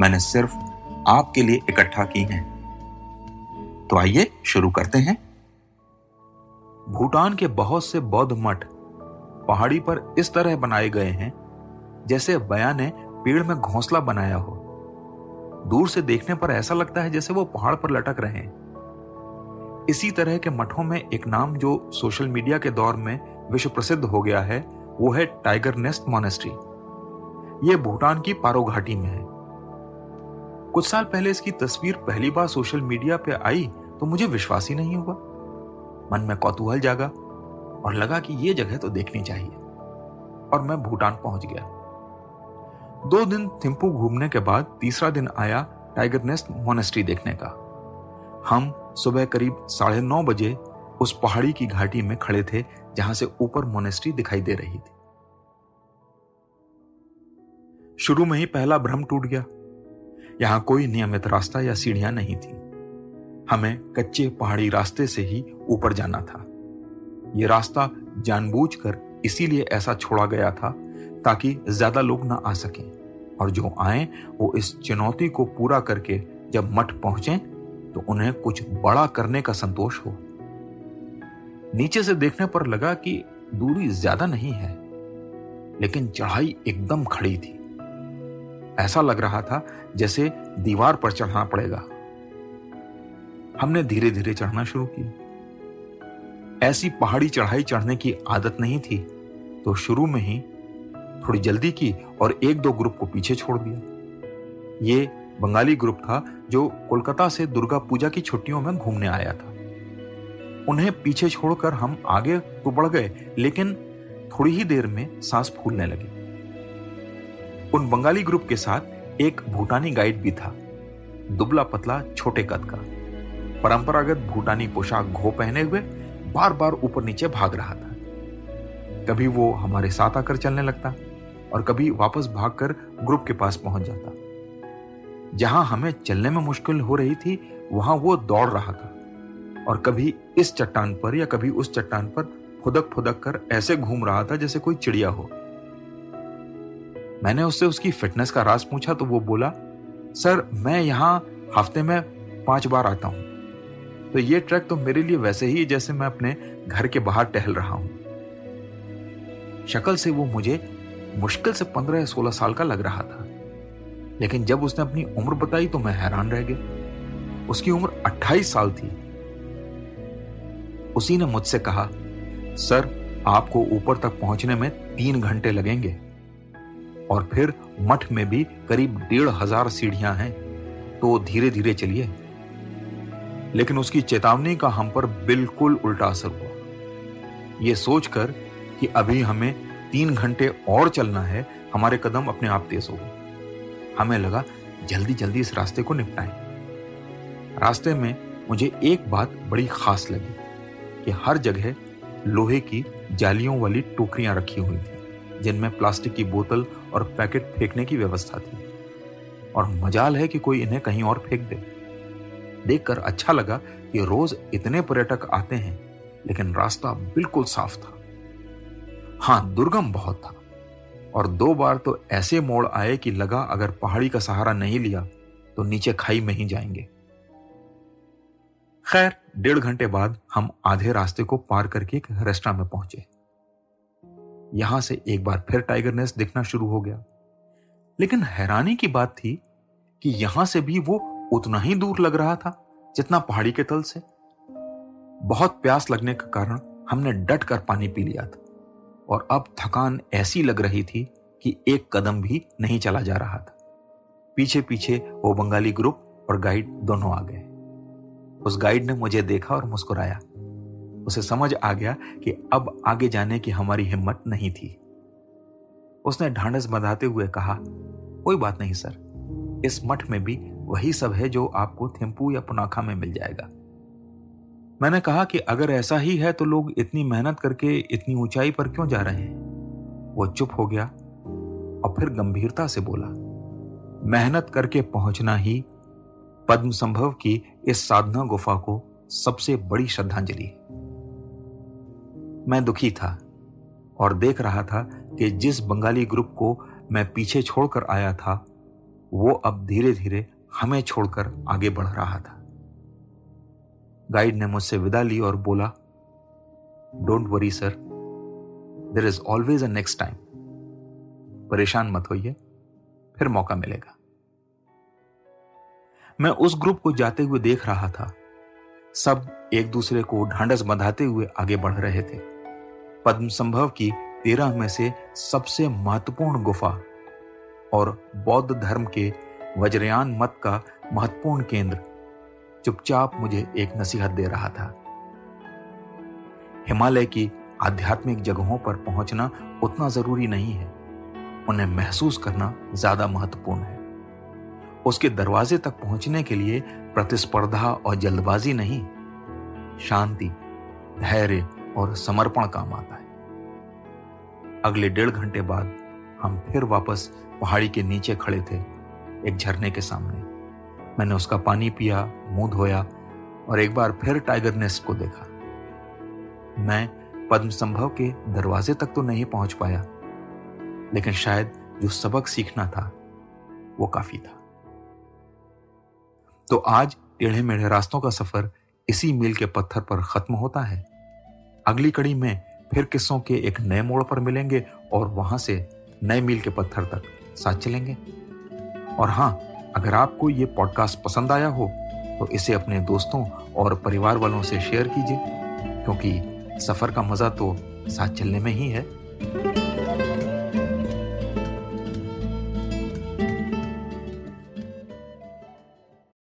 मैंने सिर्फ़ आपके लिए इकट्ठा की हैं। तो आइए शुरू करते हैं। भूटान के बहुत से बौद्ध मठ पहाड़ी पर इस तरह बनाए गए हैं, जैसे बया ने पेड़ में घोंसला बनाया हो। दूर से देखने पर ऐसा लगता है जैसे वो पहाड़ पर लटक रहे हैं। इसी तरह के मठों में एक नाम जो सोशल मीडिया के दौर में विश्व प्रसिद्ध हो गया है, वो है टाइगर नेस्ट मोनेस्ट्री। ये भूटान की पारो घाटी में है। कुछ साल पहले इसकी तस्वीर पहली बार सोशल मीडिया पे आई तो मुझे विश्वास ही नहीं हुआ। मन में कौतूहल जागा और लगा कि यह जगह तो देखनी चाहिए। और मैं भूटान पहुँच गया। दो दिन थिम्पू घूमने के बाद तीसरा दिन आया टाइगर नेस्ट मोनेस्ट्री देखने का। हम सुबह करीब साढ़े नौ बजे उस पहाड़ी की घाटी में खड़े थे जहाँ से ऊपर मोनेस्ट्री दिखाई दे रही थी। शुरू में ही पहला भ्रम टूट गया। यहाँ कोई नियमित रास्ता या सीढ़ियाँ नहीं थी। हमें कच्चे पहाड़ी रास्ते से ही ऊपर जाना था। ये रास्ता जानबूझकर इसीलिए ऐसा छोड़ा गया था ताकि ज़्यादा लोग ना आ सकें और जो आए, वो इस चुनौती को पूरा करके जब मठ पहुँचे तो उन्हें कुछ बड़ा करने का संतोष हो। नीचे से देखने पर लगा कि दूरी ज़्यादा नहीं है, लेकिन चढ़ाई एकदम खड़ी थी। ऐसा लग रहा था जैसे दीवार पर चढ़ना पड़ेगा। हमने धीरे धीरे चढ़ना शुरू किया ऐसी पहाड़ी चढ़ाई चढ़ने की आदत नहीं थी तो शुरू में ही थोड़ी जल्दी की और एक दो ग्रुप को पीछे छोड़ दिया। ये बंगाली ग्रुप था जो कोलकाता से दुर्गा पूजा की छुट्टियों में घूमने आया था। उन्हें पीछे छोड़कर हम आगे तो बढ़ गए, लेकिन थोड़ी ही देर में सांस फूलने लगी। उन बंगाली ग्रुप के साथ एक भूटानी गाइड भी था, दुबला पतला छोटे कद का। परंपरागत भूटानी पोशाक घो पहने हुए बार बार ऊपर नीचे भाग रहा था। कभी वो हमारे साथ आकर चलने लगता और कभी वापस भागकर ग्रुप के पास पहुँच जाता। जहाँ हमें चलने में मुश्किल हो रही थी, वहाँ वो दौड़ रहा था और कभी इस चट्टान पर या कभी उस चट्टान पर फुदक फुदक कर ऐसे घूम रहा था जैसे कोई चिड़िया हो। मैंने उससे उसकी फिटनेस का राज पूछा तो वो बोला, सर, मैं यहाँ हफ़्ते में पाँच बार आता हूँ। तो ये ट्रैक तो मेरे लिए वैसे ही जैसे मैं अपने घर के बाहर टहल रहा हूँ। शक्ल से वो मुझे मुश्किल से पंद्रह या सोलह साल का लग रहा था। लेकिन जब उसने अपनी उम्र बताई तो मैं हैरान रह गया। उसकी उम्र अट्ठाईस साल थी। उसी ने मुझसे कहा, सर, आपको ऊपर तक पहुँचने में तीन घंटे लगेंगे। और फिर मठ में भी करीब डेढ़ हज़ार सीढ़ियाँ हैं। तो धीरे धीरे चलिए। लेकिन उसकी चेतावनी का हम पर बिल्कुल उल्टा असर हुआ। यह सोचकर कि अभी हमें तीन घंटे और चलना है, हमारे कदम अपने आप तेज हो गए। हमें लगा जल्दी जल्दी इस रास्ते को निपटाएँ। रास्ते में मुझे एक बात बड़ी खास लगी कि हर जगह लोहे की जालियों वाली टोकरियाँ रखी हुई थी। जिनमें प्लास्टिक की बोतल और पैकेट फेंकने की व्यवस्था थी। और मजाल है कि कोई इन्हें कहीं और फेंक दे। देखकर अच्छा लगा कि रोज इतने पर्यटक आते हैं, लेकिन रास्ता बिल्कुल साफ़ था। हाँ, दुर्गम बहुत था। और दो बार तो ऐसे मोड़ आए कि लगा अगर पहाड़ी का सहारा नहीं लिया तो नीचे खाई में ही जाएँगे। खैर, डेढ़ घंटे बाद हम आधे रास्ते को पार करके एक रेस्टोरेंट में पहुँचे। यहाँ से एक बार फिर टाइगर नेस्ट दिखना शुरू हो गया। लेकिन हैरानी की बात थी कि यहाँ से भी वो उतना ही दूर लग रहा था जितना पहाड़ी के तल से। बहुत प्यास लगने के कारण हमने डट कर पानी पी लिया था और अब थकान ऐसी लग रही थी कि एक कदम भी नहीं चला जा रहा था। पीछे पीछे वो बंगाली ग्रुप और गाइड दोनों आ गए। उस गाइड ने मुझे देखा और मुस्कुराया। उसे समझ आ गया कि अब आगे जाने की हमारी हिम्मत नहीं थी। उसने ढांढस बंधाते हुए कहा, कोई बात नहीं, सर। इस मठ में भी वही सब है जो आपको थिम्पू या पुनाखा में मिल जाएगा। मैंने कहा कि अगर ऐसा ही है तो लोग इतनी मेहनत करके इतनी ऊंचाई पर क्यों जा रहे हैं? वो चुप हो गया और फिर गंभीरता से बोला, मेहनत करके पहुँचना ही पद्म संभव की इस साधना गुफा को सबसे बड़ी श्रद्धांजलि है। मैं दुखी था और देख रहा था कि जिस बंगाली ग्रुप को मैं पीछे छोड़कर आया था, वो अब धीरे धीरे हमें छोड़कर आगे बढ़ रहा था। गाइड ने मुझसे विदा ली और बोला don't worry sir there is always a next time परेशान मत होइए, फिर मौका मिलेगा. मैं उस ग्रुप को जाते हुए देख रहा था। सब एक दूसरे को ढांढस बंधाते हुए आगे बढ़ रहे थे। पद्म संभव की तेरह में से सबसे महत्वपूर्ण गुफा और बौद्ध धर्म के वज्रयान मत का महत्वपूर्ण केंद्र चुपचाप मुझे एक नसीहत दे रहा था। हिमालय की आध्यात्मिक जगहों पर पहुँचना उतना ज़रूरी नहीं है। उन्हें महसूस करना ज़्यादा महत्वपूर्ण है। उसके दरवाजे तक पहुँचने के लिए प्रतिस्पर्धा और जल्दबाजी नहीं, शांति, धैर्य और समर्पण काम आता है। अगले डेढ़ घंटे बाद हम फिर वापस पहाड़ी के नीचे खड़े थे, एक झरने के सामने। मैंने उसका पानी पिया, मुँह धोया और एक बार फिर टाइगर नेस्ट को देखा। मैं पद्म संभव के दरवाजे तक तो नहीं पहुँच पाया, लेकिन शायद जो सबक सीखना था, वो काफ़ी था। तो आज टेढ़े मेढ़े रास्तों का सफ़र इसी मील के पत्थर पर खत्म होता है। अगली कड़ी में फिर किस्सों के एक नए मोड़ पर मिलेंगे और वहाँ से नए मील के पत्थर तक साथ चलेंगे। और हाँ अगर आपको ये पॉडकास्ट पसंद आया हो तो इसे अपने दोस्तों और परिवार वालों से शेयर कीजिए, क्योंकि सफ़र का मज़ा तो साथ चलने में ही है।